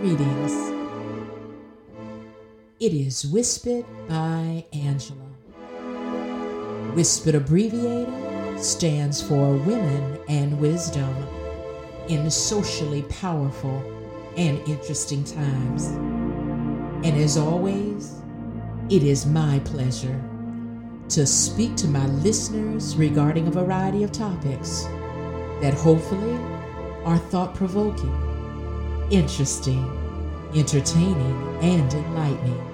Greetings. It is Wispit by Angela. Wispit abbreviator stands for Women and Wisdom in socially powerful and interesting times. And as always, it is my pleasure to speak to my listeners regarding a variety of topics that hopefully are thought provoking, interesting, entertaining, and enlightening.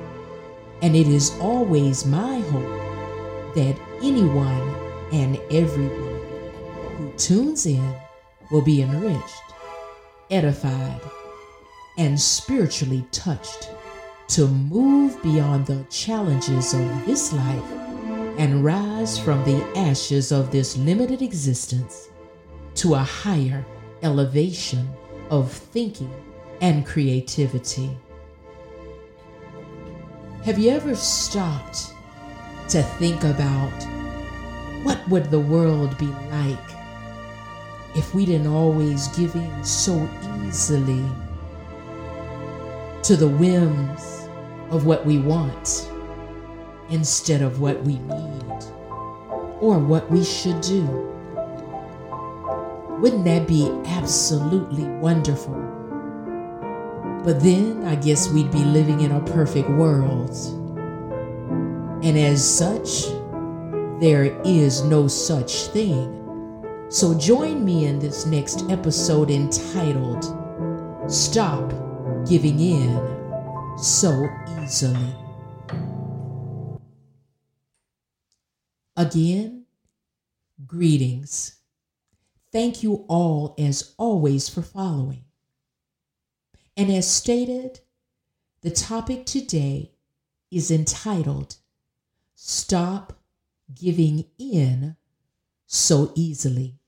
And it is always my hope that anyone and everyone who tunes in will be enriched, edified, and spiritually touched to move beyond the challenges of this life and rise from the ashes of this limited existence to a higher elevation of thinking and creativity. Have you ever stopped to think about what would the world be like if we didn't always give in so easily to the whims of what we want instead of what we need or what we should do. Wouldn't that be absolutely wonderful? But then I guess we'd be living in a perfect world. And as such, there is no such thing. So join me in this next episode entitled Stop Giving In So Easily. Again, greetings. Thank you all, as always, for following. And as stated, the topic today is entitled Stop Giving In So Easily.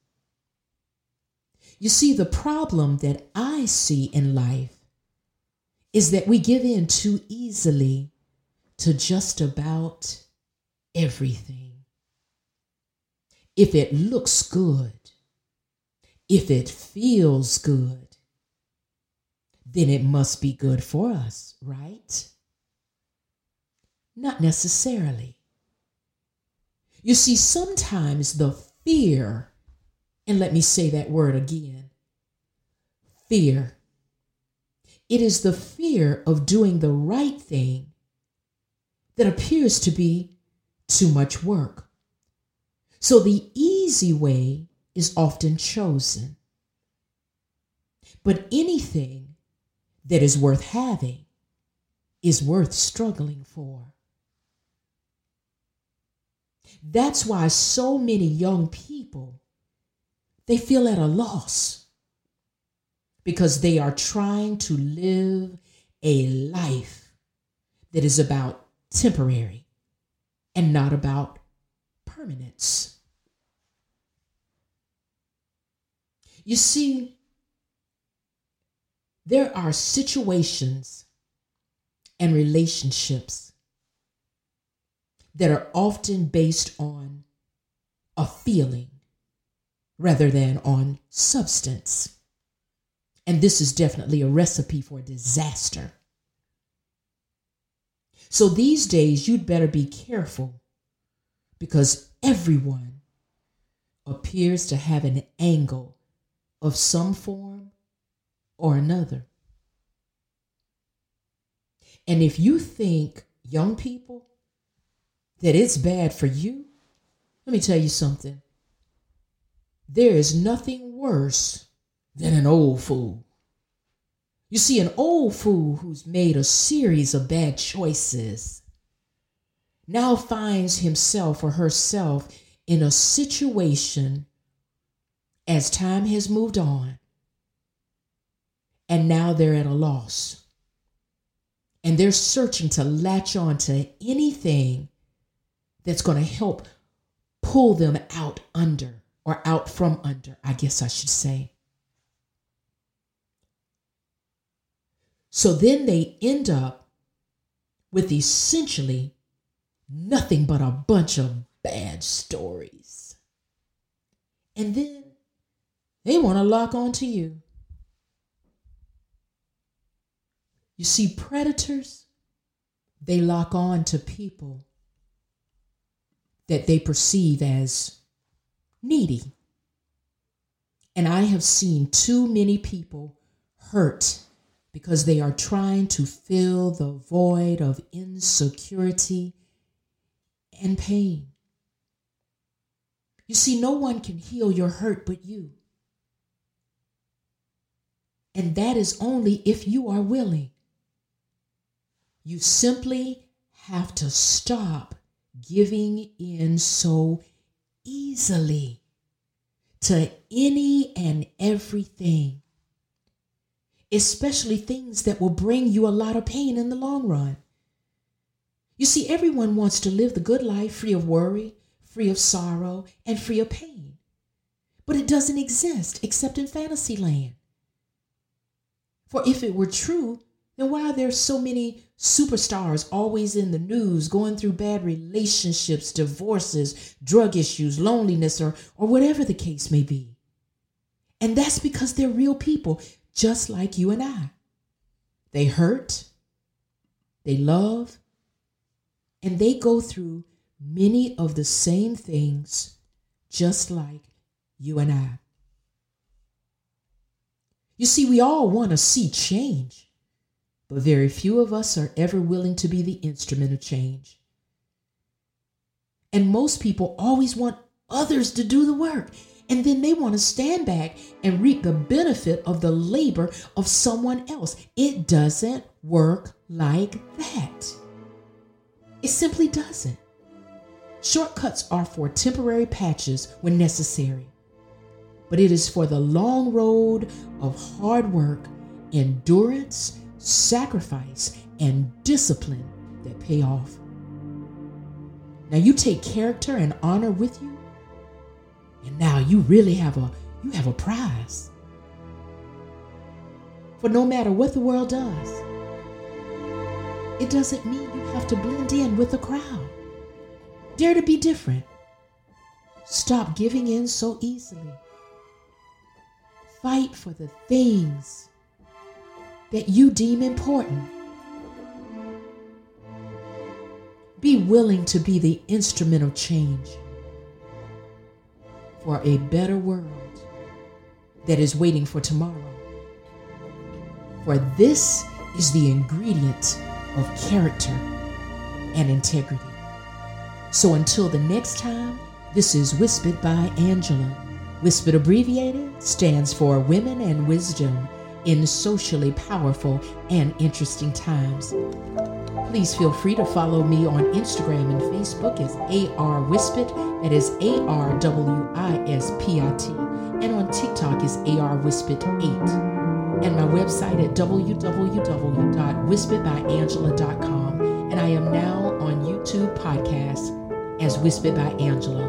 You see, the problem that I see in life is that we give in too easily to just about everything if it looks good, if it feels good, then it must be good for us, right? Not necessarily. You see, sometimes the fear, and let me say that word again fear. It is the fear of doing the right thing that appears to be too much work. So the easy way is often chosen. But anything that is worth having is worth struggling for. That's why so many young people they feel at a loss because they are trying to live a life that is about temporary and not about permanence. You see, there are situations and relationships that are often based on a feeling rather than on substance. And this is definitely a recipe for disaster. So these days, you'd better be careful because everyone appears to have an angle of some form or another. And if you think, young people, that it's bad for you, let me tell you something. There is nothing worse than an old fool. You see, an old fool who's made a series of bad choices now finds himself or herself in a situation as time has moved on. And now they're at a loss. And they're searching to latch on to anything that's going to help pull them out under or out from under, I guess I should say. So then they end up with essentially nothing but a bunch of bad stories. And then they want to lock on to you. You see, predators, they lock on to people that they perceive as needy. And I have seen too many people hurt because they are trying to fill the void of insecurity and pain. You see, no one can heal your hurt but you. And that is only if you are willing. You simply have to stop giving in so easily to any and everything, especially things that will bring you a lot of pain in the long run. You see, everyone wants to live the good life free of worry, free of sorrow, and free of pain. But it doesn't exist except in fantasy land. For if it were true, then why are there so many superstars always in the news going through bad relationships, divorces, drug issues, loneliness, or, or whatever the case may be? And that's because they're real people, just like you and I. They hurt, they love, and they go through many of the same things, just like you and I. You see, we all want to see change but very few of us are ever willing to be the instrument of change. And most people always want others to do the work, and then they want to stand back and reap the benefit of the labor of someone else. It doesn't work like that. It simply doesn't. Shortcuts are for temporary patches when necessary, but it is for the long road of hard work, endurance, sacrifice, and discipline that pay off. Now you take character and honor with you, and now you really have a you have a prize. For no matter what the world does, it doesn't mean you have to blend in with the crowd. Dare to be different. Stop giving in so easily. Fight for the things that you deem important. Be willing to be the instrument of change for a better world that is waiting for tomorrow. For this is the ingredient of character and integrity. So until the next time, this is Wispit by Angela. Wispit abbreviated stands for Women and Wisdom in socially powerful and interesting times. Please feel free to follow me on Instagram and Facebook as AR Wispit, that is A R W I S P I T, and on TikTok is AR Wispit 8, and my website at www.wispitbyangela.com. And I am now on YouTube podcast as Wispit by Angela,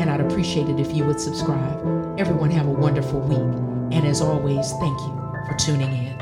and I'd appreciate it if you would subscribe. Everyone have a wonderful week, and as always, thank you for tuning in.